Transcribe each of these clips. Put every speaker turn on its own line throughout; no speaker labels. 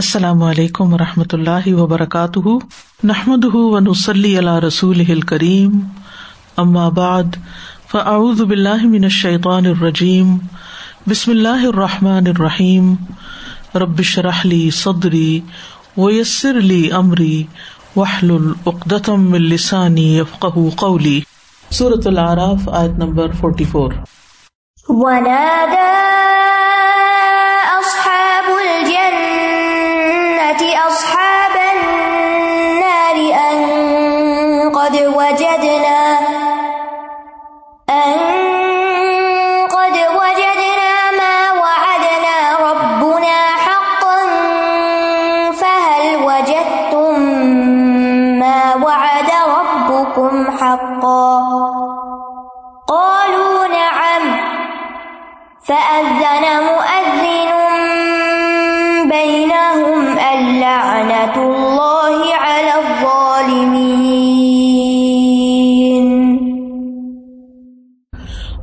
السلام علیکم و رحمۃ اللہ وبرکاتہ۔ نحمد ونسلی علیہ رسول کریم بعد، فاعوذ باللہ من الشیطان الرجیم۔ بسم اللہ الرحمٰن الرحیم۔ ربش رحلی صدری ویسر علی عمری وحل العقدم السانی افقہ قولی۔ صورت العراف، آیت نمبر فورٹی فور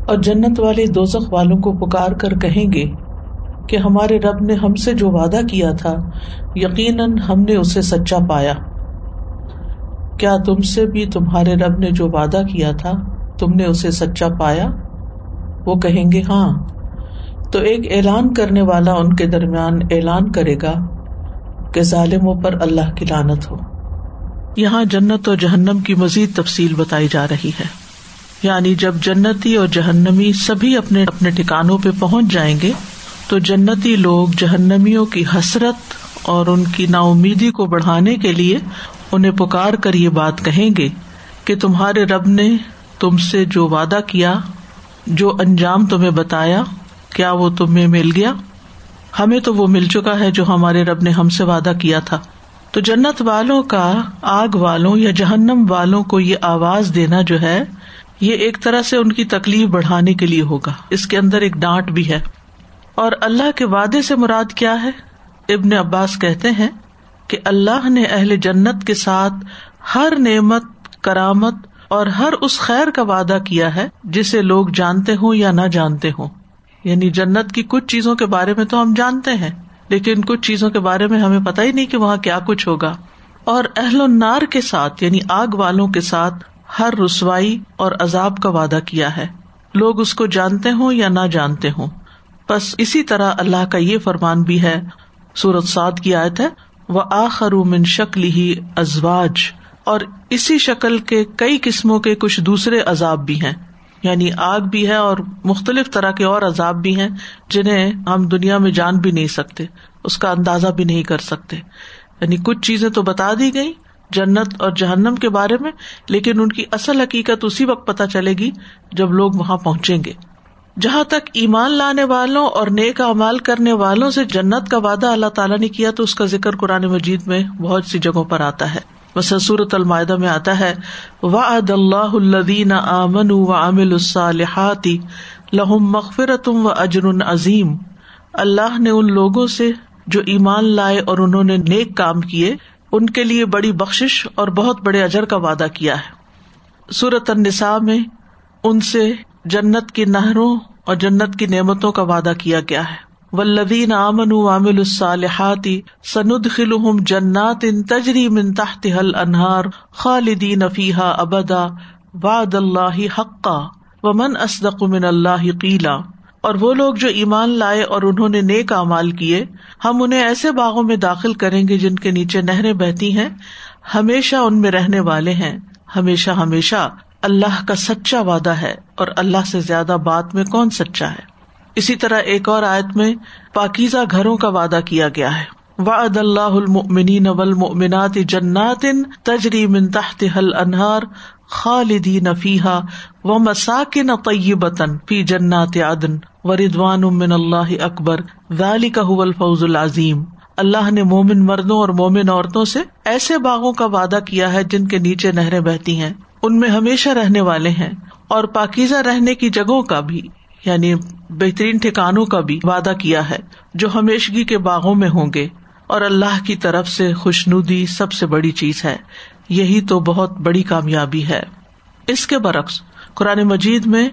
اور جنت والے دوزخ والوں کو پکار کر کہیں گے کہ ہمارے رب نے ہم سے جو وعدہ کیا تھا، یقیناً ہم نے اسے سچا پایا۔ کیا تم سے بھی تمہارے رب نے جو وعدہ کیا تھا، تم نے اسے سچا پایا؟ وہ کہیں گے ہاں تو ایک اعلان کرنے والا ان کے درمیان اعلان کرے گا کہ ظالموں پر اللہ کی لانت ہو۔ یہاں جنت اور جہنم کی مزید تفصیل بتائی جا رہی ہے۔ یعنی جب جنتی اور جہنمی سبھی اپنے اپنے ٹھکانوں پہ پہنچ جائیں گے، تو جنتی لوگ جہنمیوں کی حسرت اور ان کی نا امیدی کو بڑھانے کے لیے انہیں پکار کر یہ بات کہیں گے کہ تمہارے رب نے تم سے جو وعدہ کیا، جو انجام تمہیں بتایا، کیا وہ تمہیں مل گیا؟ ہمیں تو وہ مل چکا ہے جو ہمارے رب نے ہم سے وعدہ کیا تھا۔ تو جنت والوں کا آگ والوں یا جہنم والوں کو یہ آواز دینا جو ہے، یہ ایک طرح سے ان کی تکلیف بڑھانے کے لیے ہوگا۔ اس کے اندر ایک ڈانٹ بھی ہے۔ اور اللہ کے وعدے سے مراد کیا ہے؟ ابن عباس کہتے ہیں کہ اللہ نے اہل جنت کے ساتھ ہر نعمت، کرامت اور ہر اس خیر کا وعدہ کیا ہے جسے لوگ جانتے ہوں یا نہ جانتے ہوں۔ یعنی جنت کی کچھ چیزوں کے بارے میں تو ہم جانتے ہیں۔ لیکن کچھ چیزوں کے بارے میں ہمیں پتا ہی نہیں کہ وہاں کیا کچھ ہوگا۔ اور اہل النار کے ساتھ یعنی آگ والوں کے ساتھ، ہر رسوائی اور عذاب کا وعدہ کیا ہے۔ لوگ اس کو جانتے ہوں یا نہ جانتے ہوں۔ بس اسی طرح اللہ کا یہ فرمان بھی ہے۔ سورت سعد کی آیت ہے وہ آخر من شکل ہی ازواج اور اسی شکل کے کئی قسموں کے کچھ دوسرے عذاب بھی ہیں۔ یعنی آگ بھی ہے اور مختلف طرح کے اور عذاب بھی ہیں جنہیں ہم دنیا میں جان بھی نہیں سکتے، اس کا اندازہ بھی نہیں کر سکتے۔ یعنی کچھ چیزیں تو بتا دی گئی جنت اور جہنم کے بارے میں، لیکن ان کی اصل حقیقت اسی وقت پتہ چلے گی جب لوگ وہاں پہنچیں گے۔ جہاں تک ایمان لانے والوں اور نیک امال کرنے والوں سے جنت کا وعدہ اللہ تعالیٰ نے کیا، تو اس کا ذکر قرآن مجید میں بہت سی جگہوں پر آتا ہے۔ بس صورت المائدہ میں آتا ہے، وعد اللہ الدین امن و عامل الصالحاتی لہم مغفرتم و اجر عظیم اللہ نے ان لوگوں سے جو ایمان لائے اور انہوں نے نیک کام کیے، ان کے لیے بڑی بخش اور بہت بڑے اجر کا وعدہ کیا ہے۔ سورت النساء میں ان سے جنت کی نہروں اور جنت کی نعمتوں کا وعدہ کیا گیا ہے۔ ولدین امن عامل الصالحاتی سند خلحم جنات ان تجری من تحت حل انہار خالدین افیحا ابدا واد اللہ حقا ومن اسدق من اللہ قیلا اور وہ لوگ جو ایمان لائے اور انہوں نے نیک امال کیے، ہم انہیں ایسے باغوں میں داخل کریں گے جن کے نیچے نہریں بہتی ہیں۔ ہمیشہ ان میں رہنے والے ہیں۔ ہمیشہ ہمیشہ اللہ کا سچا وعدہ ہے اور اللہ سے زیادہ بات میں کون سچا ہے؟ اسی طرح ایک اور آیت میں پاکیزہ گھروں کا وعدہ کیا گیا ہے۔ وعد اللہ المؤمنین والمؤمنات جنات تجری من تحت حل انہار خالدین فیحا و مساکن طیبتن فی جنات عدن وردوان من اللہ اکبر۔ ذالک هو الفوز العظیم۔ اللہ نے مومن مردوں اور مومن عورتوں سے ایسے باغوں کا وعدہ کیا ہے جن کے نیچے نہریں بہتی ہیں۔ ان میں ہمیشہ رہنے والے ہیں اور پاکیزہ رہنے کی جگہوں کا بھی۔ یعنی بہترین ٹھکانوں کا بھی وعدہ کیا ہے، جو ہمیشگی کے باغوں میں ہوں گے۔ اور اللہ کی طرف سے خوشنودی سب سے بڑی چیز ہے۔ یہی تو بہت بڑی کامیابی ہے۔ اس کے برعکس، قرآن مجید میں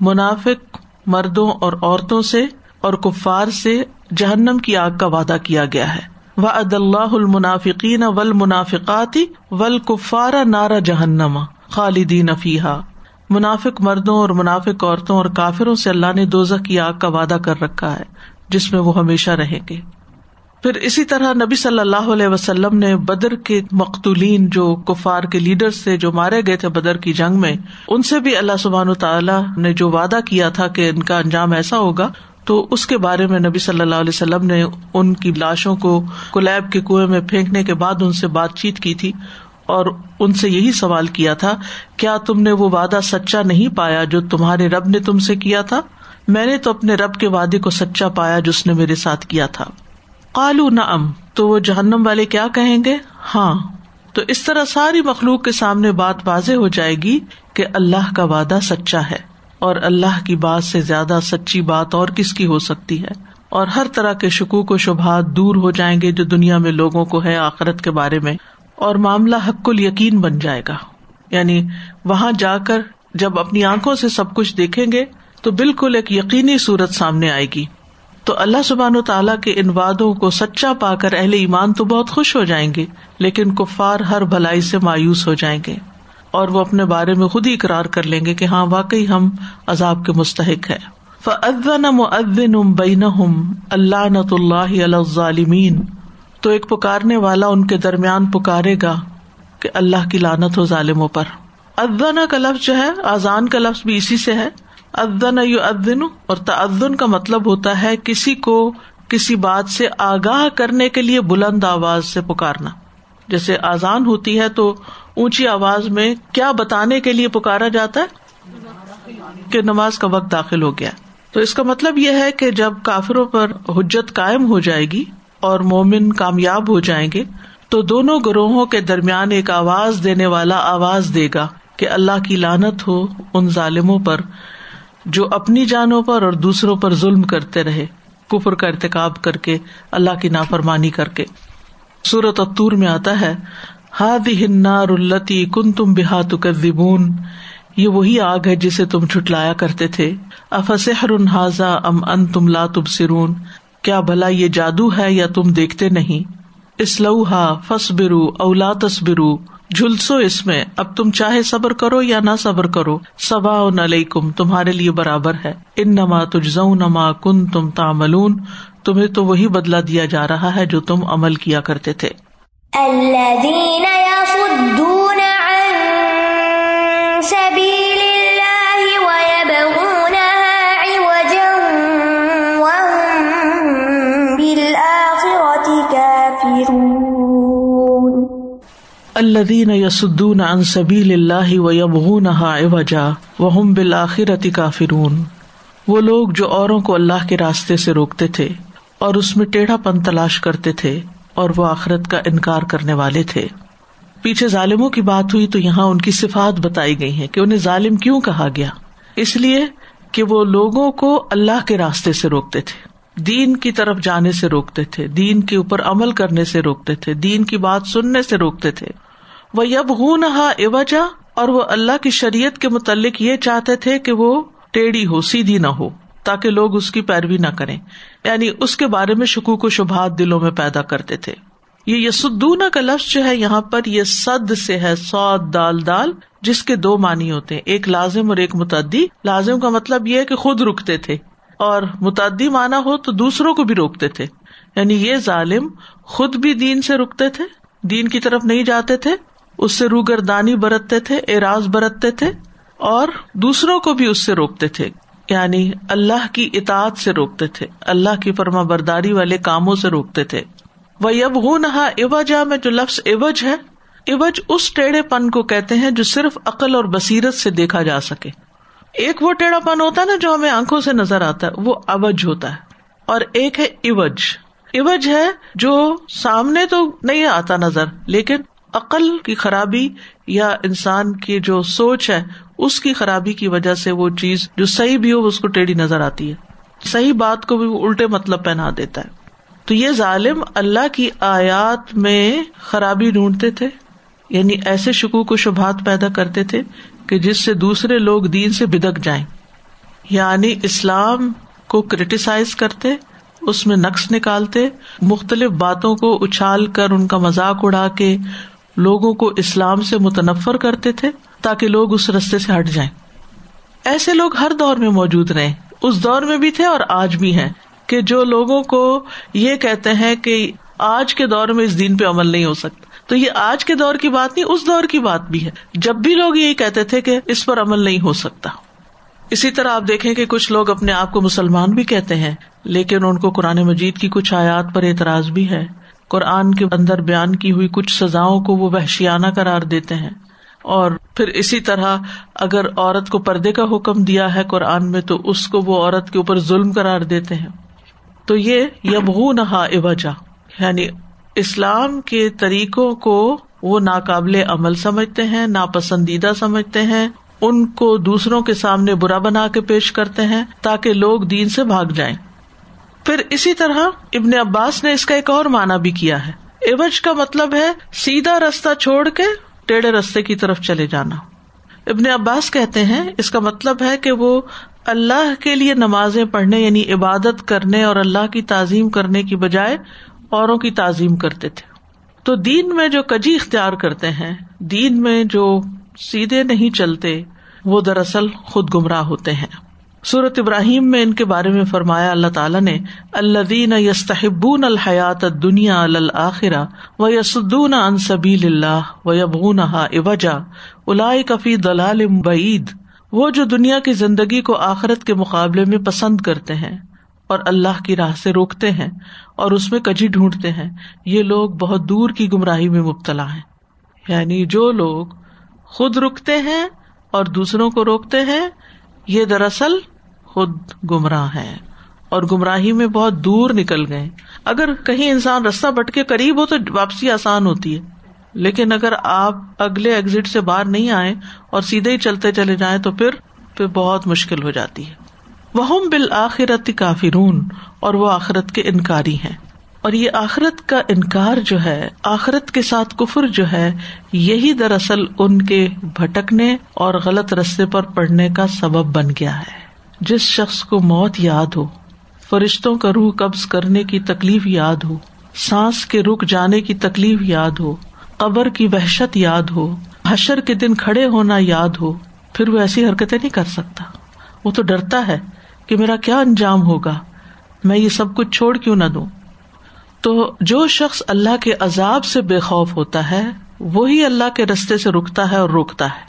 منافق مردوں اور عورتوں سے اور کفار سے جہنم کی آگ کا وعدہ کیا گیا ہے۔ و اد اللہ المنافقین ول منافقاتی ول کفارا نارا جہنما خالدین افیحا منافق مردوں اور منافق عورتوں اور کافروں سے اللہ نے دوزہ کی آگ کا وعدہ کر رکھا ہے، جس میں وہ ہمیشہ رہیں گے۔ پھر اسی طرح نبی صلی اللہ علیہ وسلم نے بدر کے مقتولین جو کفار کے لیڈر سے جو مارے گئے تھے بدر کی جنگ میں، ان سے بھی اللہ سبحان تعالیٰ نے جو وعدہ کیا تھا کہ ان کا انجام ایسا ہوگا، تو اس کے بارے میں نبی صلی اللہ علیہ وسلم نے ان کی لاشوں کو کلیب کے کنویں میں پھینکنے کے بعد ان سے بات چیت کی تھی۔ اور ان سے یہی سوال کیا تھا، کیا تم نے وہ وعدہ سچا نہیں پایا جو تمہارے رب نے تم سے کیا تھا؟ میں نے تو اپنے رب کے وعدے کو سچا پایا جس نے میرے ساتھ کیا تھا۔ کالو نہ ام تو وہ جہنم والے کیا کہیں گے؟ ہاں۔ تو اس طرح ساری مخلوق کے سامنے بات واضح ہو جائے گی کہ اللہ کا وعدہ سچا ہے، اور اللہ کی بات سے زیادہ سچی بات اور کس کی ہو سکتی ہے؟ اور ہر طرح کے شکوک و شبہات دور ہو جائیں گے جو دنیا میں لوگوں کو ہے، آخرت کے بارے میں۔ اور معاملہ حق ال یقین بن جائے گا۔ یعنی وہاں جا کر جب اپنی آنکھوں سے سب کچھ دیکھیں گے تو بالکل ایک یقینی صورت سامنے آئے گی۔ تو اللہ سبحان و تعالیٰ کے ان وادوں کو سچا پا کر اہل ایمان تو بہت خوش ہو جائیں گے، لیکن کفار ہر بھلائی سے مایوس ہو جائیں گے۔ اور وہ اپنے بارے میں خود ہی اقرار کر لیں گے کہ ہاں واقعی ہم عذاب کے مستحق ہے اللہ نت اللہ ظالمین تو ایک پکارنے والا ان کے درمیان پکارے گا کہ اللہ کی لانت ہو ظالموں پر۔ ادن کا لفظ جو ہے آزان کا لفظ بھی اسی سے ہے۔ ادن یو ادن اور تعدن کا مطلب ہوتا ہے کسی کو کسی بات سے آگاہ کرنے کے لیے بلند آواز سے پکارنا۔ جیسے آزان ہوتی ہے تو اونچی آواز میں کیا بتانے کے لیے پکارا جاتا ہے؟ کہ نماز کا وقت داخل ہو گیا۔ تو اس کا مطلب یہ ہے کہ جب کافروں پر حجت قائم ہو جائے گی اور مومن کامیاب ہو جائیں گے تو دونوں گروہوں کے درمیان ایک آواز دینے والا آواز دے گا کہ اللہ کی لانت ہو ان ظالموں پر جو اپنی جانوں پر اور دوسروں پر ظلم کرتے رہے، کفر کا ارتقاب کر کے، اللہ کی نافرمانی کر کے۔ سورت اتور میں آتا ہے ہاد ہنار التی کن تم بحا تکون یہ وہی آگ ہے جسے تم چھٹلایا کرتے تھے۔ افسحر حاضا ام ان تم لا تب سرون کیا بھلا یہ جادو ہے یا تم دیکھتے نہیں؟ اسلوہا فس برو اولا تصبرو۔ جھلسو اس میں۔ اب تم چاہے صبر کرو یا نہ صبر کرو سبا نل کم تمہارے لیے برابر ہے۔ ان نما تجز نما کن تم تاملون تمہیں تو وہی بدلا دیا جا رہا ہے جو تم عمل کیا کرتے تھے۔ الذين يصدون عن سبيل الله ويبغونها عوجا وهم بالآخرة كافرون وہ لوگ جو اوروں کو اللہ کے راستے سے روکتے تھے اور اس میں ٹیڑھا پن تلاش کرتے تھے اور وہ آخرت کا انکار کرنے والے تھے۔ پیچھے ظالموں کی بات ہوئی تو یہاں ان کی صفات بتائی گئی ہے کہ انہیں ظالم کیوں کہا گیا۔ اس لیے کہ وہ لوگوں کو اللہ کے راستے سے روکتے تھے۔ دین کی طرف جانے سے روکتے تھے، دین کے اوپر عمل کرنے سے روکتے تھے، دین کی بات سننے سے روکتے تھے۔ وہ یب ہوں نہا ایوجا اور وہ اللہ کی شریعت کے متعلق یہ چاہتے تھے کہ وہ ٹیڑھی ہو، سیدھی نہ ہو، تاکہ لوگ اس کی پیروی نہ کریں۔ یعنی اس کے بارے میں شکوک و شبہات دلوں میں پیدا کرتے تھے۔ یہ یسدون کا لفظ جو ہے، یہاں پر یہ سد سے ہے سعود دال دال، جس کے دو معنی ہوتے ہیں، ایک لازم اور ایک متعدی۔ لازم کا مطلب یہ ہے کہ خود رکتے تھے، اور متعدی مانا ہو تو دوسروں کو بھی روکتے تھے۔ یعنی یہ ظالم خود بھی دین سے رکتے تھے، دین کی طرف نہیں جاتے تھے اس سے روگردانی برتتے تھے، اعراض برتتے تھے اور دوسروں کو بھی اس سے روکتے تھے۔ یعنی اللہ کی اطاعت سے روکتے تھے، اللہ کی فرما برداری والے کاموں سے روکتے تھے۔ وہ اب ہوں نہا ایوجا میں جو لفظ ایوج ہے ایوج اس ٹیڑھے پن کو کہتے ہیں جو صرف عقل اور بصیرت سے دیکھا جا سکے۔ ایک وہ ٹیڑھا پن ہوتا ہے نا جو ہمیں آنکھوں سے نظر آتا ہے، وہ اوج ہوتا ہے۔ اور ایک ہے ایوج ایوج ہے جو سامنے تو نہیں آتا نظر، لیکن عقل کی خرابی یا انسان کی جو سوچ ہے، اس کی خرابی کی وجہ سے وہ چیز جو صحیح بھی ہو، اس کو ٹیڑھی نظر آتی ہے۔ صحیح بات کو بھی وہ الٹے مطلب پہنا دیتا ہے۔ تو یہ ظالم اللہ کی آیات میں خرابی ڈھونڈتے تھے یعنی ایسے شکوک و شبہات پیدا کرتے تھے کہ جس سے دوسرے لوگ دین سے بدک جائیں۔ یعنی اسلام کو کریٹیسائز کرتے، اس میں نقص نکالتے، مختلف باتوں کو اچھال کر ان کا مذاق اڑا کے لوگوں کو اسلام سے متنفر کرتے تھے تاکہ لوگ اس رستے سے ہٹ جائیں۔ ایسے لوگ ہر دور میں موجود رہے۔ اس دور میں بھی تھے اور آج بھی ہیں کہ جو لوگوں کو یہ کہتے ہیں کہ آج کے دور میں اس دن پہ عمل نہیں ہو سکتا۔ تو یہ آج کے دور کی بات نہیں، اس دور کی بات بھی ہے۔ جب بھی لوگ یہی کہتے تھے کہ اس پر عمل نہیں ہو سکتا۔ اسی طرح آپ دیکھیں کہ کچھ لوگ اپنے آپ کو مسلمان بھی کہتے ہیں، لیکن ان کو قرآن مجید کی کچھ آیات پر اعتراض بھی ہے۔ قرآن کے اندر بیان کی ہوئی کچھ سزاؤں کو وہ وحشیانہ قرار دیتے ہیں۔ اور پھر اسی طرح اگر عورت کو پردے کا حکم دیا ہے قرآن میں تو اس کو وہ عورت کے اوپر ظلم قرار دیتے ہیں۔ تو یہ یمغ نہا اوجا یعنی اسلام کے طریقوں کو وہ ناقابل عمل سمجھتے ہیں، ناپسندیدہ سمجھتے ہیں، ان کو دوسروں کے سامنے برا بنا کے پیش کرتے ہیں تاکہ لوگ دین سے بھاگ جائیں۔ پھر اسی طرح ابن عباس نے اس کا ایک اور مانا بھی کیا ہے۔ ایوج کا مطلب ہے سیدھا رستہ چھوڑ کے ٹیڑھے رستے کی طرف چلے جانا۔ ابن عباس کہتے ہیں اس کا مطلب ہے کہ وہ اللہ کے لیے نمازیں پڑھنے یعنی عبادت کرنے اور اللہ کی تعظیم کرنے کی بجائے اوروں کی تعظیم کرتے تھے۔ تو دین میں جو کجی اختیار کرتے ہیں، دین میں جو سیدھے نہیں چلتے، وہ دراصل خود گمراہ ہوتے ہیں۔ سورت ابراہیم میں ان کے بارے میں فرمایا، اللہ تعالیٰ نے اللہ دین یستحبون الحیات دنیا الآخرا و یسدون ان سبیل اللہ و یبون اوجا الا کفی دلال بعید۔ وہ جو دنیا کی زندگی کو آخرت کے مقابلے میں پسند کرتے ہیں اور اللہ کی راہ سے روکتے ہیں اور اس میں کجی ڈھونڈتے ہیں، یہ لوگ بہت دور کی گمراہی میں مبتلا ہیں۔ یعنی جو لوگ خود رکتے ہیں اور دوسروں کو روکتے ہیں، یہ دراصل خود گمراہ ہے اور گمراہی میں بہت دور نکل گئے اگر کہیں انسان رستہ بٹ کے قریب ہو تو واپسی آسان ہوتی ہے۔ لیکن اگر آپ اگلے ایگزٹ سے باہر نہیں آئے اور سیدھے ہی چلتے چلے جائیں تو پھر پھر بہت مشکل ہو جاتی ہے۔ وہ بالآخرت کافی رون اور وہ آخرت کے انکاری ہیں۔ اور یہ آخرت کا انکار جو ہے، آخرت کے ساتھ کفر جو ہے، یہی دراصل ان کے بھٹکنے اور غلط رستے پر پڑنے کا سبب بن گیا ہے۔ جس شخص کو موت یاد ہو، فرشتوں کا روح قبض کرنے کی تکلیف یاد ہو، سانس کے رک جانے کی تکلیف یاد ہو، قبر کی وحشت یاد ہو، حشر کے دن کھڑے ہونا یاد ہو، پھر وہ ایسی حرکتیں نہیں کر سکتا۔ وہ تو ڈرتا ہے کہ میرا کیا انجام ہوگا، میں یہ سب کچھ چھوڑ کیوں نہ دوں۔ تو جو شخص اللہ کے عذاب سے بے خوف ہوتا ہے، وہی اللہ کے رستے سے رکتا ہے اور روکتا ہے۔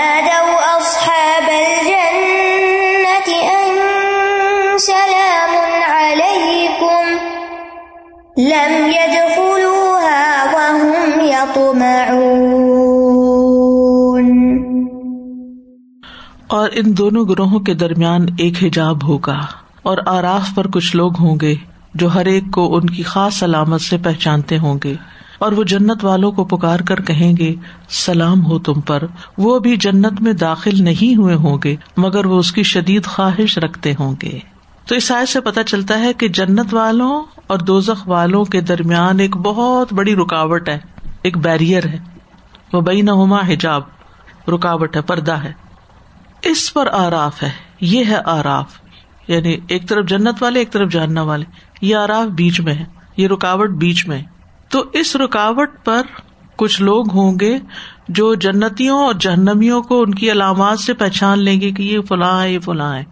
ان دونوں گروہوں کے درمیان ایک حجاب ہوگا اور آراف پر کچھ لوگ ہوں گے جو ہر ایک کو ان کی خاص علامت سے پہچانتے ہوں گے اور وہ جنت والوں کو پکار کر کہیں گے، سلام ہو تم پر۔ وہ بھی جنت میں داخل نہیں ہوئے ہوں گے، مگر وہ اس کی شدید خواہش رکھتے ہوں گے۔ تو اس سائز سے پتا چلتا ہے کہ جنت والوں اور دوزخ والوں کے درمیان ایک بہت بڑی رکاوٹ ہے، ایک بیریئر ہے۔ وہ بئی نہ حجاب، رکاوٹ ہے، پردہ ہے۔ اس پر آراف ہے، یہ ہے آراف۔ یعنی ایک طرف جنت والے، ایک طرف جاننا والے۔ یہ آراف بیچ میں ہے، یہ رکاوٹ بیچ میں تو اس رکاوٹ پر کچھ لوگ ہوں گے جو جنتیوں اور جہنمیوں کو ان کی علامات سے پہچان لیں گے کہ یہ فلاں ہے، یہ فلاں ہے۔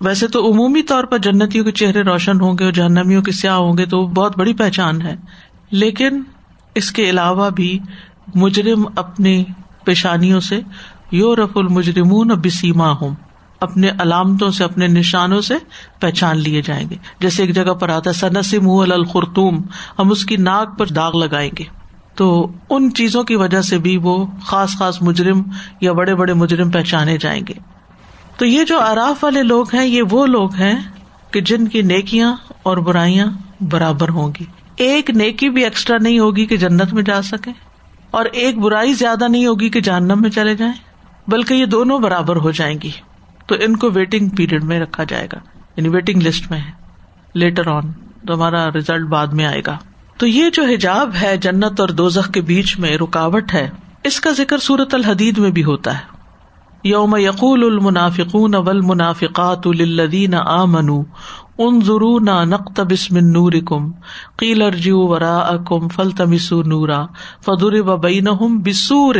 ویسے تو عمومی طور پر جنتیوں کے چہرے روشن ہوں گے اور جہنمیوں کے سیاح ہوں گے تو بہت بڑی پہچان ہے۔ لیکن اس کے علاوہ بھی مجرم اپنی پیشانیوں سے یو رف المجرمون بسیما ہوں اپنے علامتوں سے، اپنے نشانوں سے پہچان لیے جائیں گے۔ جیسے ایک جگہ پر آتا سنسی منہ الخرتوم ہم اس کی ناک پر داغ لگائیں گے۔ تو ان چیزوں کی وجہ سے بھی وہ خاص خاص مجرم یا بڑے بڑے مجرم پہچانے جائیں گے۔ تو یہ جو آراف والے لوگ ہیں، یہ وہ لوگ ہیں کہ جن کی نیکیاں اور برائیاں برابر ہوں گی۔ ایک نیکی بھی ایکسٹرا نہیں ہوگی کہ جنت میں جا سکے اور ایک برائی زیادہ نہیں ہوگی کہ جہنم میں چلے جائیں۔ بلکہ یہ دونوں برابر ہو جائیں گی۔ تو ان کو ویٹنگ پیریڈ میں رکھا جائے گا۔ یعنی ویٹنگ لسٹ میں ہے۔ لیٹر آن تو ہمارا ریزلٹ بعد میں آئے گا۔ تو یہ جو حجاب ہے، جنت اور دوزخ کے بیچ میں رکاوٹ ہے، اس کا ذکر سورت الحدید میں بھی ہوتا ہے۔ یوم یقول المنافقون والمنافقات للذین آمنوا انظرونا نقتبس من نورکم، قیل ارجعوا وراءکم فالتمسوا نورا، فضرب بینہم بسور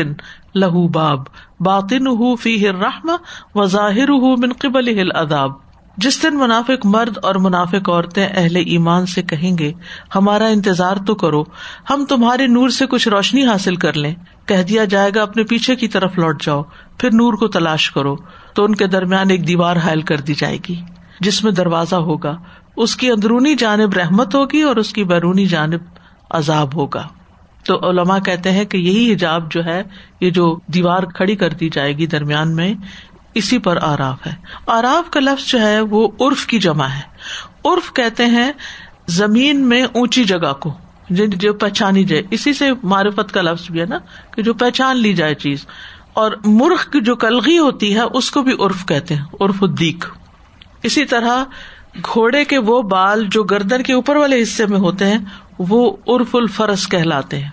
لہو باب باطنہ فیہ الرحمہ وظاہرہ من قبلہ العذاب۔ جس دن منافق مرد اور منافق عورتیں اہل ایمان سے کہیں گے، ہمارا انتظار تو کرو، ہم تمہارے نور سے کچھ روشنی حاصل کر لیں۔ کہہ دیا جائے گا، اپنے پیچھے کی طرف لوٹ جاؤ، پھر نور کو تلاش کرو، تو ان کے درمیان ایک دیوار حائل کر دی جائے گی، جس میں دروازہ ہوگا۔ اس کی اندرونی جانب رحمت ہوگی اور اس کی بیرونی جانب عذاب ہوگا۔ تو علما کہتے ہیں کہ یہی حجاب جو ہے، یہ جو دیوار کھڑی کر دی جائے گی درمیان میں، اسی پر آراف ہے۔ آراف کا لفظ جو ہے، وہ عرف کی جمع ہے۔ عرف کہتے ہیں زمین میں اونچی جگہ کو جو پہچانی جائے۔ اسی سے معرفت کا لفظ بھی ہے نا، کہ جو پہچان لی جائے چیز۔ اور مرخ کی جو کلغی ہوتی ہے، اس کو بھی عرف کہتے ہیں، عرف الدیق۔ اسی طرح گھوڑے کے وہ بال جو گردن کے اوپر والے حصے میں ہوتے ہیں وہ عرف الفرس کہلاتے ہیں۔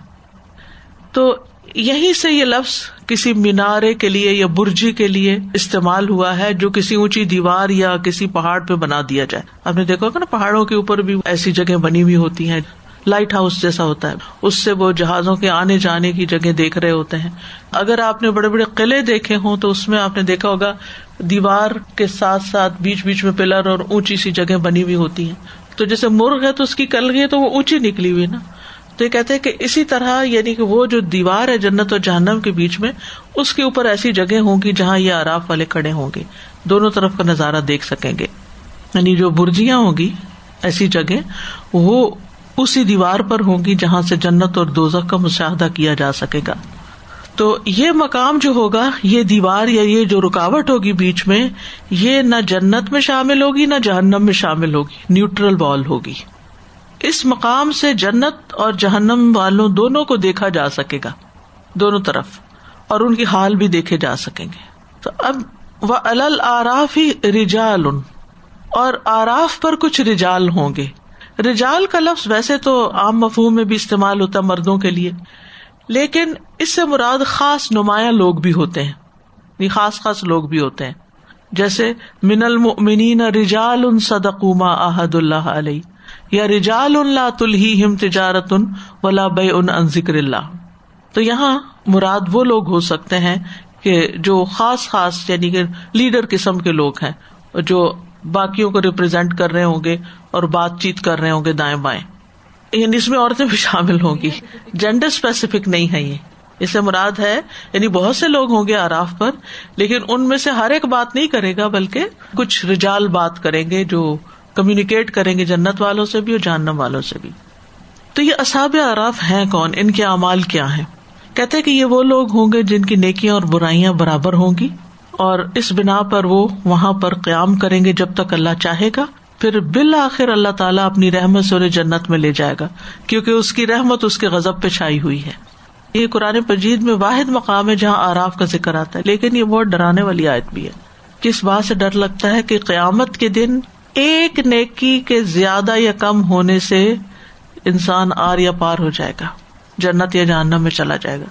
تو یہیں سے یہ لفظ کسی مینارے کے لیے یا برجی کے لیے استعمال ہوا ہے جو کسی اونچی دیوار یا کسی پہاڑ پہ بنا دیا جائے۔ آپ نے دیکھا نا پہاڑوں کے اوپر بھی ایسی جگہ بنی ہوئی ہوتی ہیں۔ لائٹ ہاؤس جیسا ہوتا ہے۔ اس سے وہ جہازوں کے آنے جانے کی جگہ دیکھ رہے ہوتے ہیں۔ اگر آپ نے بڑے بڑے قلعے دیکھے ہوں تو اس میں آپ نے دیکھا ہوگا دیوار کے ساتھ ساتھ بیچ بیچ میں پلر اور اونچی سی جگہ بنی ہوئی ہوتی ہیں۔ تو جیسے مرغ ہے تو اس کی کل گئی تو وہ اونچی نکلی ہوئی نا۔ تو یہ کہتے کہ اسی طرح یعنی کہ وہ جو دیوار ہے جنت اور جہنم کے بیچ میں، اس کے اوپر ایسی جگہ ہوں گی جہاں یہ آراف والے کھڑے ہوں گے۔ دونوں طرف کا نظارہ دیکھ سکیں گے۔ یعنی جو برجیاں ہوں گی، ایسی جگہ وہ اسی دیوار پر ہوں گی جہاں سے جنت اور دوزخ کا مشاہدہ کیا جا سکے گا۔ تو یہ مقام جو ہوگا، یہ دیوار یا یہ جو رکاوٹ ہوگی بیچ میں، یہ نہ جنت میں شامل ہوگی، نہ جہنم میں شامل ہوگی، نیوٹرل وال ہوگی۔ اس مقام سے جنت اور جہنم والوں دونوں کو دیکھا جا سکے گا، دونوں طرف، اور ان کی حال بھی دیکھے جا سکیں گے۔ تو اب وہ الراف ہی رجال، اور آراف پر کچھ رجال ہوں گے۔ رجال کا لفظ ویسے تو عام مفہوم میں بھی استعمال ہوتا مردوں کے لیے۔ لیکن اس سے مراد خاص نمایاں لوگ بھی ہوتے ہیں۔ یہ خاص خاص لوگ بھی ہوتے ہیں۔ جیسے من المؤمنین رجال ان صدقما احد اللہ علیہ یا رجال اللہ تلہی ہم تجارت ان ولا بے ان ذکر اللہ۔ تو یہاں مراد وہ لوگ ہو سکتے ہیں کہ جو خاص خاص یعنی کہ لیڈر قسم کے لوگ ہیں، جو باقیوں کو ریپرزینٹ کر رہے ہوں گے اور بات چیت کر رہے ہوں گے دائیں بائیں۔ یعنی اس میں عورتیں بھی شامل ہوں گی۔ جینڈر اسپیسیفک نہیں ہے یہ۔ اس سے مراد ہے یعنی بہت سے لوگ ہوں گے آراف پر، لیکن ان میں سے ہر ایک بات نہیں کرے گا، بلکہ کچھ رجال بات کریں گے جو کمیونیکیٹ کریں گے جنت والوں سے بھی اور جہنم والوں سے بھی۔ تو یہ اصاب اراف ہیں کون؟ ان کے اعمال کیا ہے کہتے کہ یہ وہ لوگ ہوں گے جن کی نیکیاں اور برائیاں برابر ہوں گی، اور اس بنا پر وہ وہاں پر قیام کریں گے جب تک اللہ چاہے گا۔ پھر بالآخر اللہ تعالیٰ اپنی رحمت سے انہیں جنت میں لے جائے گا، کیونکہ اس کی رحمت اس کے غزب پہ چھائی ہوئی ہے۔ یہ قرآن پجید میں واحد مقام ہے جہاں آراف کا ذکر آتا ہے، لیکن یہ بہت ڈرانے والی آیت بھی ہے۔ کس بات سے ڈر لگتا ہے کہ قیامت کے دن ایک نیکی کے زیادہ یا کم ہونے سے انسان آر یا پار ہو جائے گا، جنت یا جہنم میں چلا جائے گا۔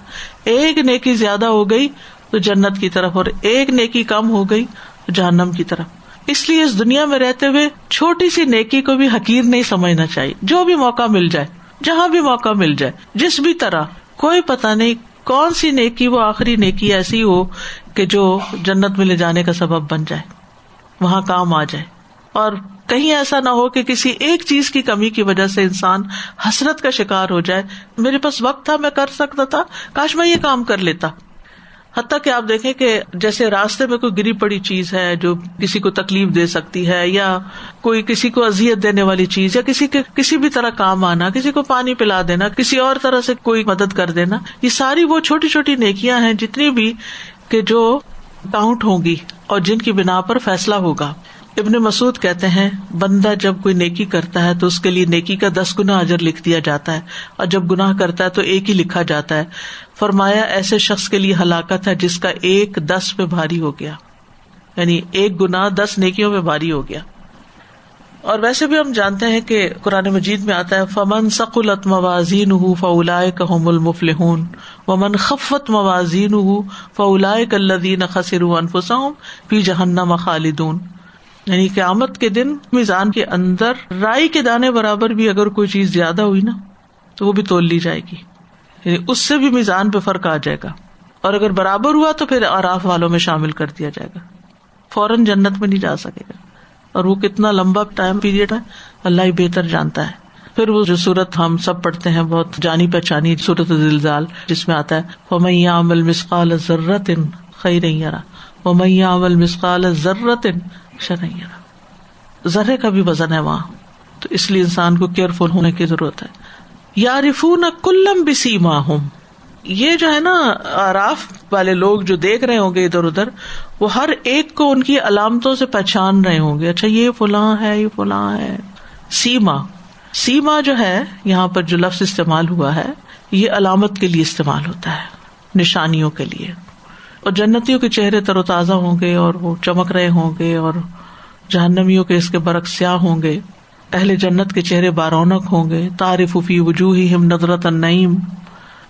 ایک نیکی زیادہ ہو گئی تو جنت کی طرف اور ایک نیکی کم ہو گئی تو جہنم کی طرف۔ اس لیے اس دنیا میں رہتے ہوئے چھوٹی سی نیکی کو بھی حقیر نہیں سمجھنا چاہیے۔ جو بھی موقع مل جائے، جہاں بھی موقع مل جائے، جس بھی طرح، کوئی پتا نہیں کون سی نیکی، وہ آخری نیکی ایسی ہو کہ جو جنت میں لے جانے کا سبب بن جائے، وہاں کام آ جائے۔ اور کہیں ایسا نہ ہو کہ کسی ایک چیز کی کمی کی وجہ سے انسان حسرت کا شکار ہو جائے۔ میرے پاس وقت تھا، میں کر سکتا تھا، کاش میں یہ کام کر لیتا۔ حتیٰ کہ آپ دیکھیں کہ جیسے راستے میں کوئی گری پڑی چیز ہے جو کسی کو تکلیف دے سکتی ہے یا کوئی کسی کو ازیت دینے والی چیز یا کسی کے کسی بھی طرح کام آنا، کسی کو پانی پلا دینا، کسی اور طرح سے کوئی مدد کر دینا، یہ ساری وہ چھوٹی چھوٹی نیکیاں ہیں جتنی بھی کہ جو کاؤنٹ ہوں گی اور جن کی بنا پر فیصلہ ہوگا۔ ابن مسعد کہتے ہیں، بندہ جب کوئی نیکی کرتا ہے تو اس کے لیے نیکی کا دس گنا اجر لکھ دیا جاتا ہے، اور جب گناہ کرتا ہے تو ایک ہی لکھا جاتا ہے۔ فرمایا، ایسے شخص کے لیے ہلاکت ہے جس کا ایک دس پہ بھاری ہو گیا۔ یعنی ایک گنا دس نیکیوں میں بھاری ہو گیا۔ اور ویسے بھی ہم جانتے ہیں کہ قرآن مجید میں آتا ہے، فمن سقلت موازین فولا کم المفل ومن خفت موازین فولا کلدین خسر انفسم فی جہنم خالدون۔ یعنی قیامت کے دن میزان کے اندر رائی کے دانے برابر بھی اگر کوئی چیز زیادہ ہوئی نا، تو وہ بھی تول لی جائے گی۔ یعنی اس سے بھی میزان پہ فرق آ جائے گا۔ اور اگر برابر ہوا تو پھر آراف والوں میں شامل کر دیا جائے گا۔ فوراً جنت میں نہیں جا سکے گا۔ اور وہ کتنا لمبا ٹائم پیریڈ ہے، اللہ ہی بہتر جانتا ہے۔ پھر وہ جو سورت ہم سب پڑھتے ہیں، بہت جانی پہچانی سورت زلزال جس میں آتا ہے۔ وہ میاں عمل مسقال ضرورت خی رہی وہ میاں عمل مسقال ضرورت ان شرح ذرے کا بھی وزن ہے وہاں۔ تو اس لیے انسان کو کیئر فل ہونے کی ضرورت ہے۔ یا رفون کلم بسی ہوں یہ جو ہے نا آراف والے لوگ جو دیکھ رہے ہوں گے ادھر ادھر، وہ ہر ایک کو ان کی علامتوں سے پہچان رہے ہوں گے۔ اچھا یہ فلاں ہے، یہ فلاں ہے۔ سیما۔ سیما جو ہے، یہاں پر جو لفظ استعمال ہوا ہے، یہ علامت کے لیے استعمال ہوتا ہے، نشانیوں کے لیے۔ اور جنتیوں کے چہرے تر و تازہ ہوں گے اور وہ چمک رہے ہوں گے اور جہنمیوں کے اس کے برق سیاہ ہوں گے۔ اہل جنت کے چہرے بارونق ہوں گے۔ تعریف فی وجوہ ہم ندرت النعیم۔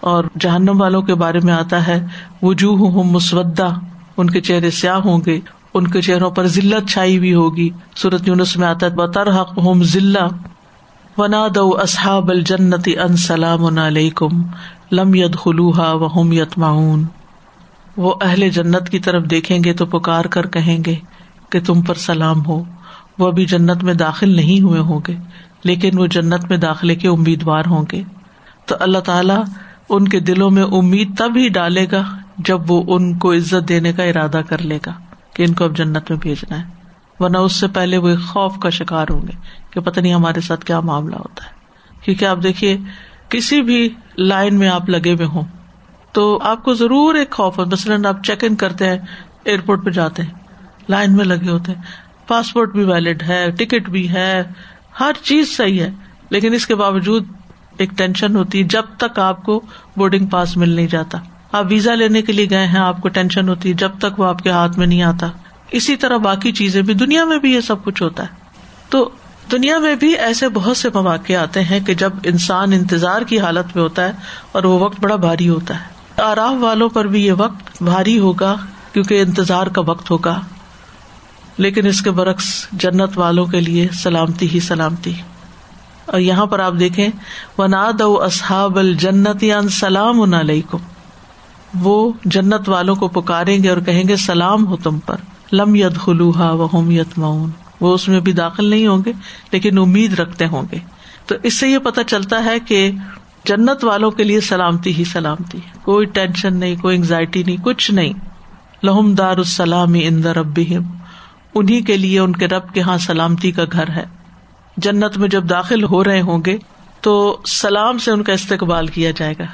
اور جہنم والوں کے بارے میں آتا ہے وجوہ ہم مسودہ۔ ان کے چہرے سیاہ ہوں گے۔ ان کے چہروں پر ذلت چھائی ہوئی ہوگی۔ سورت یونس میں آتا ہے بطر حق ہم ذلہ ونا دو اصحاب الجنتی ان سلام علیکم لم ید خلوحا و ہم یت معاون وہ اہل جنت کی طرف دیکھیں گے تو پکار کر کہیں گے کہ تم پر سلام ہو۔ وہ ابھی جنت میں داخل نہیں ہوئے ہوں گے، لیکن وہ جنت میں داخلے کے امیدوار ہوں گے۔ تو اللہ تعالیٰ ان کے دلوں میں امید تب ہی ڈالے گا جب وہ ان کو عزت دینے کا ارادہ کر لے گا کہ ان کو اب جنت میں بھیجنا ہے۔ ورنہ اس سے پہلے وہ ایک خوف کا شکار ہوں گے کہ پتہ نہیں ہمارے ساتھ کیا معاملہ ہوتا ہے۔ کیونکہ آپ دیکھیے، کسی بھی لائن میں آپ لگے ہوئے ہوں۔ تو آپ کو ضرور ایک خوف ہو مثلاً آپ چیک ان کرتے ہیں ایئرپورٹ پہ جاتے ہیں۔ لائن میں لگے ہوتے ہیں۔ پاسپورٹ بھی ویلڈ ہے ٹکٹ بھی ہے۔ ہر چیز صحیح ہے، لیکن اس کے باوجود ایک ٹینشن ہوتی ہے۔ جب تک آپ کو بورڈنگ پاس مل نہیں جاتا۔ آپ ویزا لینے کے لیے گئے ہیں، آپ کو ٹینشن ہوتی ہے۔ جب تک وہ آپ کے ہاتھ میں نہیں آتا۔ اسی طرح باقی چیزیں بھی، دنیا میں بھی یہ سب کچھ ہوتا ہے۔ تو دنیا میں بھی ایسے بہت سے مواقع آتے ہیں کہ جب انسان انتظار کی حالت میں ہوتا ہے اور وہ وقت بڑا بھاری ہوتا ہے۔ آراف والوں پر بھی یہ وقت بھاری ہوگا کیونکہ انتظار کا وقت ہوگا۔ لیکن اس کے برعکس جنت والوں کے لیے سلامتی ہی سلامتی۔ اور یہاں پر آپ دیکھیں وناد اصحاب الجنت سلام علیکم وہ جنت والوں کو پکاریں گے اور کہیں گے، سلام ہو تم پر۔ لم ید خلوحا و ہوم یت معاون وہ اس میں بھی داخل نہیں ہوں گے، لیکن امید رکھتے ہوں گے۔ تو اس سے یہ پتا چلتا ہے کہ جنت والوں کے لیے سلامتی ہی سلامتی کوئی ٹینشن نہیں، کوئی انگزائٹی نہیں، کچھ نہیں۔ لہم دار السلام اندر اب انہیں کے لیے ان کے رب کے یہاں سلامتی کا گھر ہے۔ جنت میں جب داخل ہو رہے ہوں گے تو سلام سے ان کا استقبال کیا جائے گا۔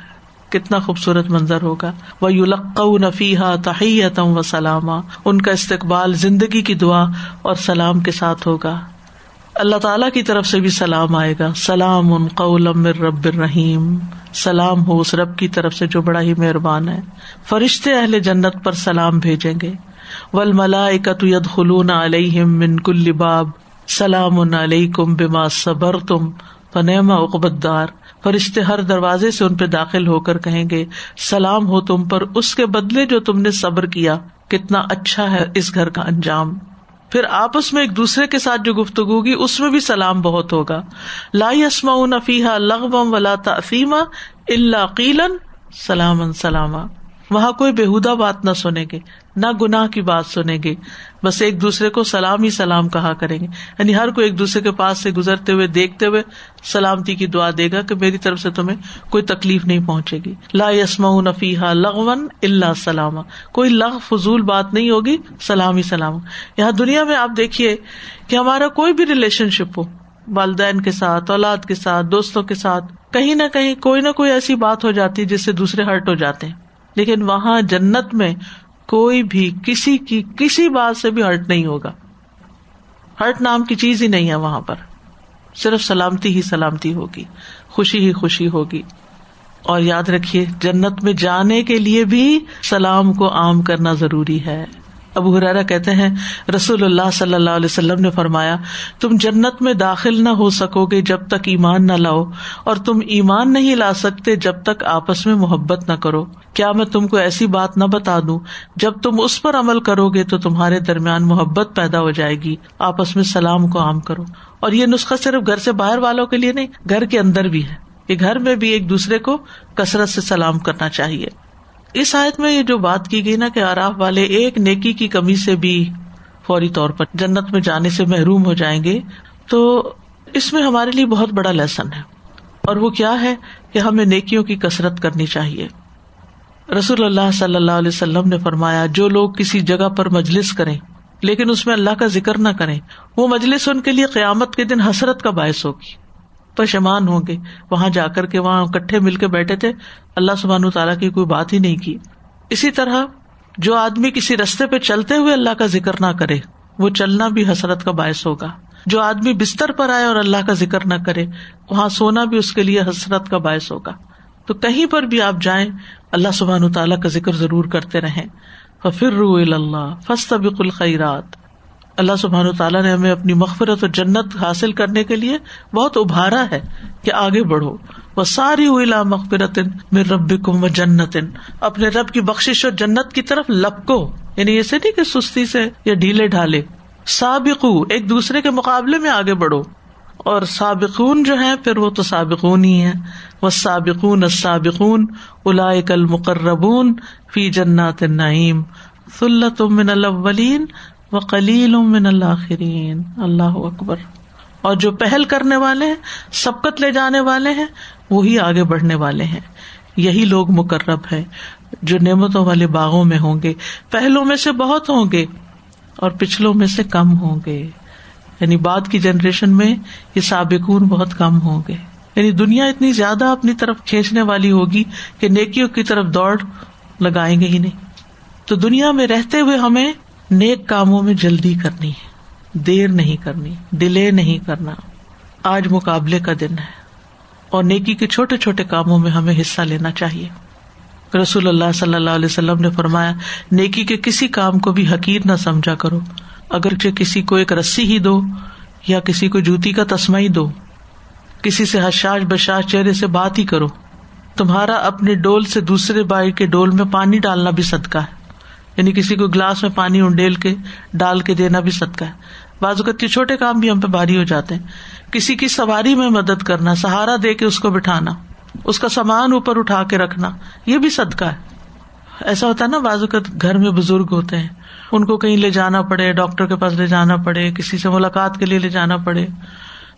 کتنا خوبصورت منظر ہوگا۔ وہ یو نفیحا تحیتم و سلامہ ان کا استقبال زندگی کی دعا اور سلام کے ساتھ ہوگا۔ اللہ تعالی کی طرف سے بھی سلام آئے گا۔ سلام ان قولم رب الرحیم۔ سلام ہو اس رب کی طرف سے جو بڑا ہی مہربان ہے۔ فرشتے اہل جنت پر سلام بھیجیں گے۔ ول ملا ید خلون علیہم من کل باب۔ سلام علیکم بما صبر تم فنیما اقبت دار فرشتے ہر دروازے سے ان پہ داخل ہو کر کہیں گے، سلام ہو تم پر اس کے بدلے جو تم نے صبر کیا۔ کتنا اچھا ہے اس گھر کا انجام۔ پھر آپس میں ایک دوسرے کے ساتھ جو گفتگو گی اس میں بھی سلام بہت ہوگا۔ لا یسما فیحا لغم ولا تفیمہ اللہ قیلن سلام سلامہ وہاں کوئی بےحدہ بات نہ سنیں گے، نہ گناہ کی بات سنیں گے۔ بس ایک دوسرے کو سلام ہی سلام کہا کریں گے۔ یعنی ہر کوئی ایک دوسرے کے پاس سے گزرتے ہوئے، دیکھتے ہوئے سلامتی کی دعا دے گا کہ میری طرف سے تمہیں کوئی تکلیف نہیں پہنچے گی۔ لا یسما نفیحا لغون اللہ سلام کوئی لغ فضول بات نہیں ہوگی، سلام ہی سلام۔ یہاں دنیا میں آپ دیکھیے کہ ہمارا کوئی بھی ریلیشن شپ ہو، والدین کے ساتھ، اولاد کے ساتھ، دوستوں کے ساتھ، کہیں نہ کہیں کوئی نہ کوئی ایسی بات ہو جاتی ہے جس سے دوسرے ہرٹ ہو جاتے ہیں۔ لیکن وہاں جنت میں کوئی بھی کسی کی کسی بات سے بھی ہرٹ نہیں ہوگا۔ ہرٹ نام کی چیز ہی نہیں ہے وہاں پر۔ صرف سلامتی ہی سلامتی ہوگی۔ خوشی ہی خوشی ہوگی۔ اور یاد رکھیے، جنت میں جانے کے لیے بھی سلام کو عام کرنا ضروری ہے۔ ابو حرارا کہتے ہیں، رسول اللہ صلی اللہ علیہ وسلم نے فرمایا، تم جنت میں داخل نہ ہو سکو گے جب تک ایمان نہ لاؤ، اور تم ایمان نہیں لا سکتے جب تک آپس میں محبت نہ کرو۔ کیا میں تم کو ایسی بات نہ بتا دوں؟ جب تم اس پر عمل کرو گے تو تمہارے درمیان محبت پیدا ہو جائے گی۔ آپس میں سلام کو عام کرو۔ اور یہ نسخہ صرف گھر سے باہر والوں کے لیے نہیں، گھر کے اندر بھی ہے۔ کہ گھر میں بھی ایک دوسرے کو کثرت سے سلام کرنا چاہیے۔ اس آیت میں یہ جو بات کی گئی نا کہ آراف والے ایک نیکی کی کمی سے بھی فوری طور پر جنت میں جانے سے محروم ہو جائیں گے، تو اس میں ہمارے لیے بہت بڑا لیسن ہے۔ اور وہ کیا ہے کہ ہمیں نیکیوں کی کسرت کرنی چاہیے۔ رسول اللہ صلی اللہ علیہ وسلم نے فرمایا، جو لوگ کسی جگہ پر مجلس کریں، لیکن اس میں اللہ کا ذکر نہ کریں، وہ مجلس ان کے لیے قیامت کے دن حسرت کا باعث ہوگی۔ پشمان ہوں گے۔ وہاں جا کر کے وہاں کٹھے مل کے بیٹھے تھے۔ اللہ سبحان تعالیٰ کی کوئی بات ہی نہیں کی۔ اسی طرح جو آدمی کسی رستے پہ چلتے ہوئے اللہ کا ذکر نہ کرے، وہ چلنا بھی حسرت کا باعث ہوگا۔ جو آدمی بستر پر آئے اور اللہ کا ذکر نہ کرے، وہاں سونا بھی اس کے لیے حسرت کا باعث ہوگا۔ تو کہیں پر بھی آپ جائیں، اللہ سبحان تعالیٰ کا ذکر ضرور کرتے رہے فر رو اللہ فسط الخیرات اللہ سبحان و تعالیٰ نے ہمیں اپنی مغفرت اور جنت حاصل کرنے کے لیے بہت ابھارا ہے کہ آگے بڑھو۔ وہ ساری ہوئی لا مغفرت میر رب کم و جنت اپنے رب کی بخش اور جنت کی طرف لپکو۔ یعنی ایسے نہیں کہ سستی سے یا ڈھیلے ڈھالے۔ سابق ایک دوسرے کے مقابلے میں آگے بڑھو۔ اور سابقون جو ہے پھر وہ تو سابقون ہی ہے وہ سابقون سابقون الا المقربون فی جنات النعیم۔ فلت من الاولین وہ کلیل من اللہ اللہ اکبر۔ اور جو پہل کرنے والے ہیں، سبقت لے جانے والے ہیں، وہی آگے بڑھنے والے ہیں۔ یہی لوگ مقرب ہے جو نعمتوں والے باغوں میں ہوں گے۔ پہلو میں سے بہت ہوں گے اور پچھلوں میں سے کم ہوں گے۔ یعنی بعد کی جنریشن میں یہ سابقون بہت کم ہوں گے۔ یعنی دنیا اتنی زیادہ اپنی طرف کھینچنے والی ہوگی کہ نیکیوں کی طرف دوڑ لگائیں گے ہی نہیں۔ تو دنیا میں رہتے ہوئے ہمیں نیک کاموں میں جلدی کرنی ہے، دیر نہیں کرنی، ڈیلے نہیں کرنا۔ آج مقابلے کا دن ہے اور نیکی کے چھوٹے چھوٹے کاموں میں ہمیں حصہ لینا چاہیے۔ رسول اللہ صلی اللہ علیہ وسلم نے فرمایا، نیکی کے کسی کام کو بھی حقیر نہ سمجھا کرو۔ اگر کسی کو ایک رسی ہی دو یا کسی کو جوتی کا تسما ہی دو، کسی سے حشاش بشاش چہرے سے بات ہی کرو۔ تمہارا اپنے ڈول سے دوسرے بائی کے ڈول میں پانی ڈالنا بھی صدقہ ہے۔ یعنی کسی کو گلاس میں پانی انڈیل کے ڈال کے دینا بھی صدقہ ہے۔ بعض اوقات کے چھوٹے کام بھی ہم پہ بھاری ہو جاتے ہیں۔ کسی کی سواری میں مدد کرنا، سہارا دے کے اس کو بٹھانا، اس کا سامان اوپر اٹھا کے رکھنا، یہ بھی صدقہ ہے۔ ایسا ہوتا ہے نا بعض اوقات گھر میں بزرگ ہوتے ہیں، ان کو کہیں لے جانا پڑے، ڈاکٹر کے پاس لے جانا پڑے، کسی سے ملاقات کے لیے لے جانا پڑے۔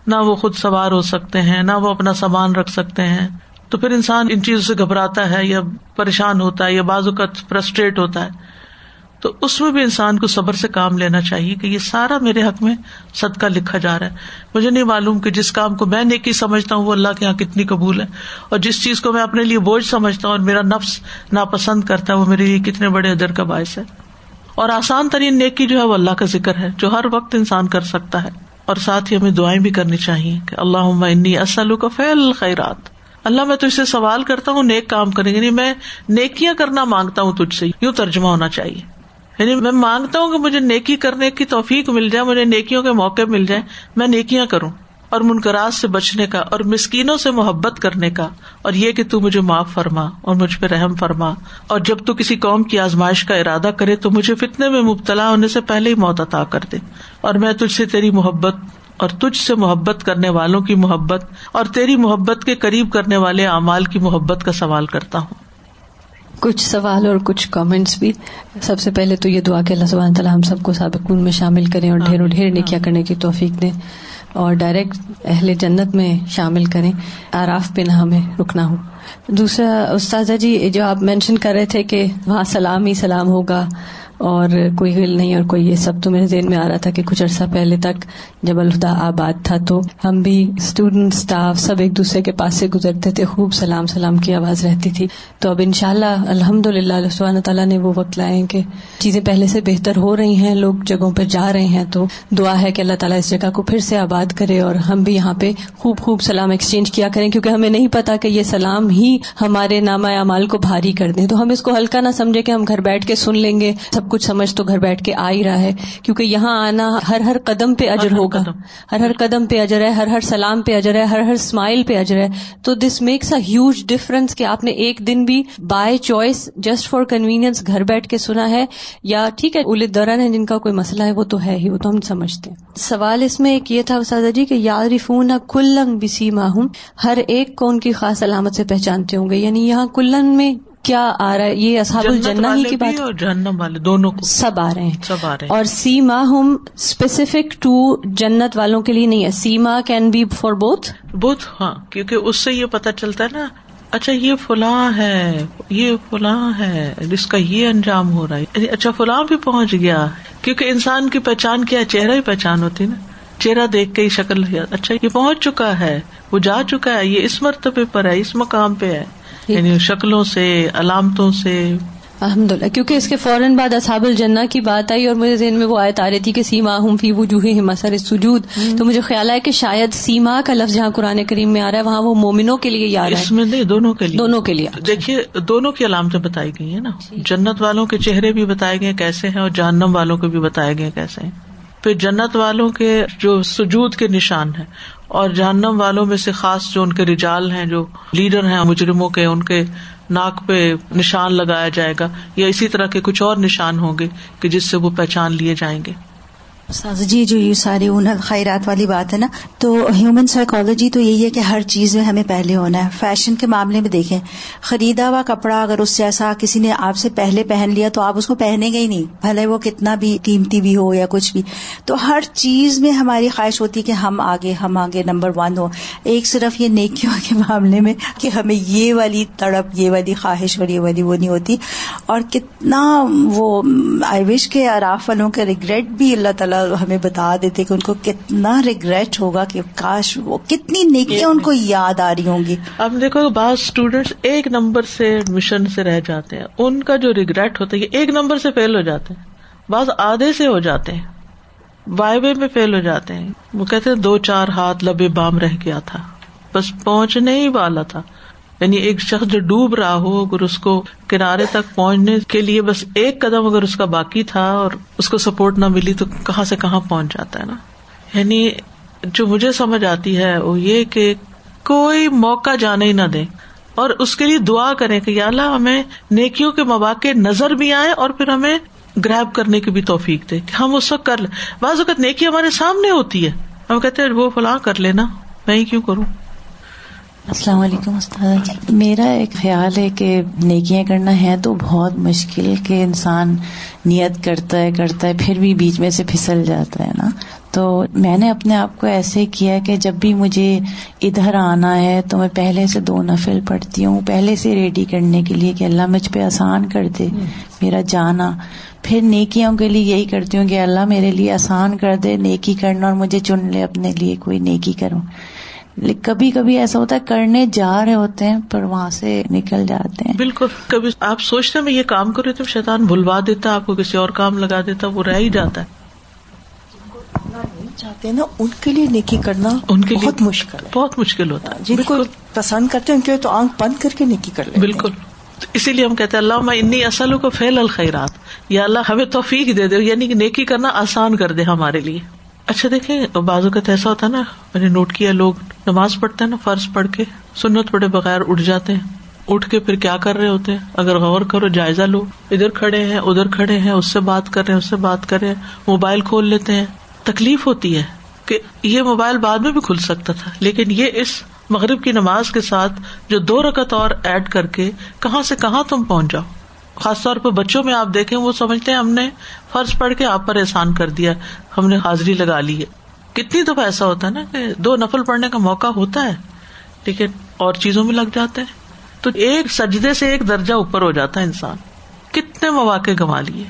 نہ وہ خود سوار ہو سکتے ہیں، نہ وہ اپنا سامان رکھ سکتے ہیں۔ تو پھر انسان ان چیزوں سے گھبراتا ہے یا پریشان ہوتا ہے یا بعض اوقات فرسٹریٹ ہوتا ہے۔ تو اس میں بھی انسان کو صبر سے کام لینا چاہیے کہ یہ سارا میرے حق میں صدقہ لکھا جا رہا ہے۔ مجھے نہیں معلوم کہ جس کام کو میں نیکی سمجھتا ہوں وہ اللہ کے یہاں کتنی قبول ہے۔ اور جس چیز کو میں اپنے لیے بوجھ سمجھتا ہوں اور میرا نفس ناپسند کرتا ہے وہ میرے لیے کتنے بڑے ادر کا باعث ہے۔ اور آسان ترین نیکی جو ہے وہ اللہ کا ذکر ہے، جو ہر وقت انسان کر سکتا ہے۔ اور ساتھ ہی ہمیں دعائیں بھی کرنی چاہیے کہ اللہ انی اسلو کا فیل خیرات اللہ میں تجھ سے سوال کرتا ہوں، نیک کام کریں گے۔ یعنی میں نیکیاں کرنا مانگتا ہوں تجھ سے، یوں ترجمہ ہونا چاہیے۔ یعنی میں مانگتا ہوں کہ مجھے نیکی کرنے کی توفیق مل جائے، مجھے نیکیوں کے موقع مل جائے میں نیکیاں کروں اور منقراج سے بچنے کا اور مسکینوں سے محبت کرنے کا اور یہ کہ تو مجھے معاف فرما اور مجھ پہ رحم فرما اور جب تو کسی قوم کی آزمائش کا ارادہ کرے تو مجھے فتنے میں مبتلا ہونے سے پہلے ہی موت عطا کر دے اور میں تجھ سے تیری محبت اور تجھ سے محبت کرنے والوں کی محبت اور تیری محبت کے قریب کرنے والے اعمال کی محبت کا سوال کرتا ہوں۔
کچھ سوال اور کچھ کامنٹس بھی. سب سے پہلے تو یہ دعا کہ اللہ سبحانہ تعالیٰ ہم سب کو سابقون میں شامل کریں اور ڈھیر ڈھیر نیکیا کرنے کی توفیق دیں اور ڈائریکٹ اہل جنت میں شامل کریں. آراف پہ نہ ہمیں رکنا ہو. دوسرا استاذہ جی جو آپ مینشن کر رہے تھے کہ وہاں سلام ہی سلام ہوگا اور کوئی ہل نہیں اور کوئی یہ سب تو میرے ذہن میں آ رہا تھا کہ کچھ عرصہ پہلے تک جب الہدا آباد تھا تو ہم بھی اسٹوڈینٹ اسٹاف سب ایک دوسرے کے پاس سے گزرتے تھے، خوب سلام سلام کی آواز رہتی تھی۔ تو اب ان شاء اللہ الحمد للہ سبحانہ تعالیٰ نے وہ وقت لائے کہ چیزیں پہلے سے بہتر ہو رہی ہیں، لوگ جگہوں پہ جا رہے ہیں۔ تو دعا ہے کہ اللہ تعالیٰ اس جگہ کو پھر سے آباد کرے اور ہم بھی یہاں پہ خوب خوب سلام ایکسچینج کیا کریں، کیونکہ ہمیں نہیں پتا کہ یہ سلام ہی ہمارے نامہ اعمال کو بھاری کر دیں۔ تو ہم اس کو ہلکا نہ سمجھے کہ ہم گھر بیٹھ کے سن لیں گے، سب سب کچھ سمجھ تو گھر بیٹھ کے آ ہی رہا ہے کیونکہ یہاں آنا ہر ہر قدم پہ اجر ہوگا۔ ہر ہر قدم پہ اجر ہے ہر ہر سلام پہ اجر ہے ہر ہر اسمائل پہ اجر ہے۔ تو دس میکس اے ہیوج ڈفرنس کہ آپ نے ایک دن بھی by choice just for convenience گھر بیٹھ کے سنا ہے یا ٹھیک ہے اولد دوران ہے جن کا کوئی مسئلہ ہے وہ تو ہے ہی وہ تو ہم سمجھتے ہیں۔ سوال اس میں ایک یہ تھا اساتذہ جی کہ یارفون کلنگ بسی ماہم ہر ایک کو ان کی خاص علامت سے پہچانتے ہوں گے۔ یعنی یہاں کلن میں کیا آ رہا ہے؟ یہ اصحاب الجنہ ہی کی بات؟
اور جہنم والے دونوں کو
سب آ رہے ہیں۔
سب آ رہے ہیں۔
اور سیما ہم اسپیسیفک ٹو جنت والوں کے لیے نہیں ہے۔ Seema can be for both
بہت ہاں کیونکہ اس سے یہ پتا چلتا ہے نا اچھا یہ فلاں ہے یہ فلاں ہے جس کا یہ انجام ہو رہا ہے۔ یعنی اچھا فلاں بھی پہنچ گیا۔ کیونکہ انسان کی پہچان کیا چہرہ ہی پہچان ہوتی نا۔ چہرہ دیکھ کے ہی شکل اچھا یہ پہنچ چکا ہے وہ جا چکا ہے یہ اس مرتبے پر ہے اس مقام پہ ہے۔ یعنی شکلوں سے علامتوں سے۔
الحمد للہ کیونکہ اس کے فوراً بعد اصحاب الجنہ کی بات آئی اور مجھے ذہن میں وہ آیت آ رہی تھی کہ سیما ہوں فی وجوہ مسر سجود تو مجھے خیال ہے کہ شاید سیما کا لفظ جہاں قرآن کریم میں آ رہا ہے وہاں وہ مومنوں کے لیے یاد
اس میں نہیں دونوں کے لیے۔
دونوں کے لیے۔
دیکھیے دونوں کی علامتیں بتائی گئی ہیں نا۔ جنت والوں کے چہرے بھی بتائے گئے کیسے ہیں اور جہنم والوں کے بھی بتائے گئے کیسے ہیں۔ پھر جنت والوں کے جو سجود کے نشان ہیں اور جہنم والوں میں سے خاص جو ان کے رجال ہیں، جو لیڈر ہیں، مجرموں کے، ان کے ناک پہ نشان لگایا جائے گا یا اسی طرح کے کچھ اور نشان ہوں گے کہ جس سے وہ پہچان لیے جائیں گے۔
ساز جی جو یہ سارے خیرات والی بات ہے نا، تو ہیومن سائیکالوجی تو یہی ہے کہ ہر چیز میں ہمیں پہلے ہونا ہے۔ فیشن کے معاملے میں دیکھیں، خریدا ہوا کپڑا اگر اس سے ایسا کسی نے آپ سے پہلے پہن لیا تو آپ اس کو پہنے گے ہی نہیں، بھلے وہ کتنا بھی قیمتی بھی ہو یا کچھ بھی۔ تو ہر چیز میں ہماری خواہش ہوتی ہے کہ ہم آگے ہم آگے نمبر ون ہو۔ ایک صرف یہ نیکیوں کے معاملے میں کہ ہمیں یہ والی تڑپ، یہ والی خواہش اور یہ والی وہ نہیں ہوتی۔ اور کتنا وہ آئی وش کے اراف والوں کے ریگریٹ بھی اللہ تعالیٰ ہمیں بتا دیتے کہ ان کو کتنا ریگریٹ ہوگا کہ کاش وہ کتنی نیکیاں ان کو یاد آ رہی ہوں گی۔
اب دیکھو، بعض اسٹوڈینٹس ایک نمبر سے مشن سے رہ جاتے ہیں۔ ان کا جو ریگریٹ ہوتا ہے ایک نمبر سے فیل ہو جاتے ہیں۔ بعض آدھے سے ہو جاتے ہیں۔ وائبے میں فیل ہو جاتے ہیں۔ وہ کہتے ہیں، دو چار ہاتھ لبے بام رہ گیا تھا۔ بس پہنچنے ہی والا تھا۔ یعنی ایک شخص جو ڈوب رہا ہو، اگر اس کو کنارے تک پہنچنے کے لیے بس ایک قدم اگر اس کا باقی تھا اور اس کو سپورٹ نہ ملی تو کہاں سے کہاں پہنچ جاتا ہے نا؟ یعنی جو مجھے سمجھ آتی ہے وہ یہ کہ کوئی موقع جانے ہی نہ دے اور اس کے لیے دعا کرے کہ اللہ ہمیں نیکیوں کے مواقع نظر بھی آئے اور پھر ہمیں گریب کرنے کی بھی توفیق دے کہ ہم اس وقت کر لیں۔ بعض اوقات نیکی ہمارے سامنے ہوتی ہے۔ ہم کہتے ہیں وہ فلاں کر لینا، میں ہی کیوں کروں؟
السلام علیکم استاد جی۔ میرا ایک خیال ہے کہ نیکیاں کرنا ہے تو بہت مشکل کہ انسان نیت کرتا ہے کرتا ہے، پھر بھی بیچ میں سے پھسل جاتا ہے نا۔ تو میں نے اپنے آپ کو ایسے کیا کہ جب بھی مجھے ادھر آنا ہے تو میں پہلے سے دو نفل پڑھتی ہوں، پہلے سے ریڈی کرنے کے لیے کہ اللہ مجھ پہ آسان کر دے، میرا جانا۔ پھر نیکیوں کے لیے یہی کرتی ہوں کہ اللہ میرے لیے آسان کر دے، نیکی کرنا اور مجھے چن لے اپنے لیے کوئی نیکی کروں۔ کبھی کبھی ایسا ہوتا ہے کرنے جا رہے ہوتے ہیں پر وہاں سے نکل جاتے ہیں۔
بالکل کبھی آپ سوچتے میں یہ کام کرے تو شیطان بھلوا دیتا آپ کو کسی اور کام لگا دیتا وہ رہ ہی جاتا ہے۔
چاہتے ہیں نا ان کے لیے نیکی کرنا
ان کے
بہت مشکل
بہت مشکل ہوتا ہے۔
جن کو پسند کرتے ہیں ان کے تو آنکھ بند کر کے نیکی کر لیں
بالکل۔ اسی لیے ہم کہتے ہیں اللہ میں انی اصل کو فیل الخیرات۔ یا اللہ ہمیں توفیق دے دے یعنی کہ نیکی کرنا آسان کر دے ہمارے لیے۔ اچھا دیکھیں بازو کا ایسا ہوتا ہے نا، میں نے نوٹ کیا، لوگ نماز پڑھتے ہیں نا، فرض پڑھ کے، سنت پڑے بغیر اٹھ جاتے ہیں۔ اٹھ کے پھر کیا کر رہے ہوتے ہیں؟ اگر غور کرو، جائزہ لو۔ ادھر کھڑے ہیں، ادھر کھڑے ہیں، اس سے بات کر رہے ہیں، اس سے بات کر رہے ہیں۔ موبائل کھول لیتے ہیں۔ تکلیف ہوتی ہے کہ یہ موبائل بعد میں بھی کھل سکتا تھا۔ لیکن یہ اس مغرب کی نماز کے ساتھ جو دو رکت اور ایڈ کر کے کہاں سے کہاں تم پہنچ جاؤ۔ خاص طور پہ بچوں میں آپ دیکھیں، وہ سمجھتے ہیں ہم نے فرض پڑھ کے آپ پر احسان کر دیا۔ ہم نے حاضری لگا لی ہے۔ کتنی دفعہ ایسا ہوتا ہے نا کہ دو نفل پڑھنے کا موقع ہوتا ہے، لیکن اور چیزوں میں لگ جاتے ہیں۔ تو ایک سجدے سے ایک درجہ اوپر ہو جاتا ہے انسان۔ کتنے مواقع گنوا لیے۔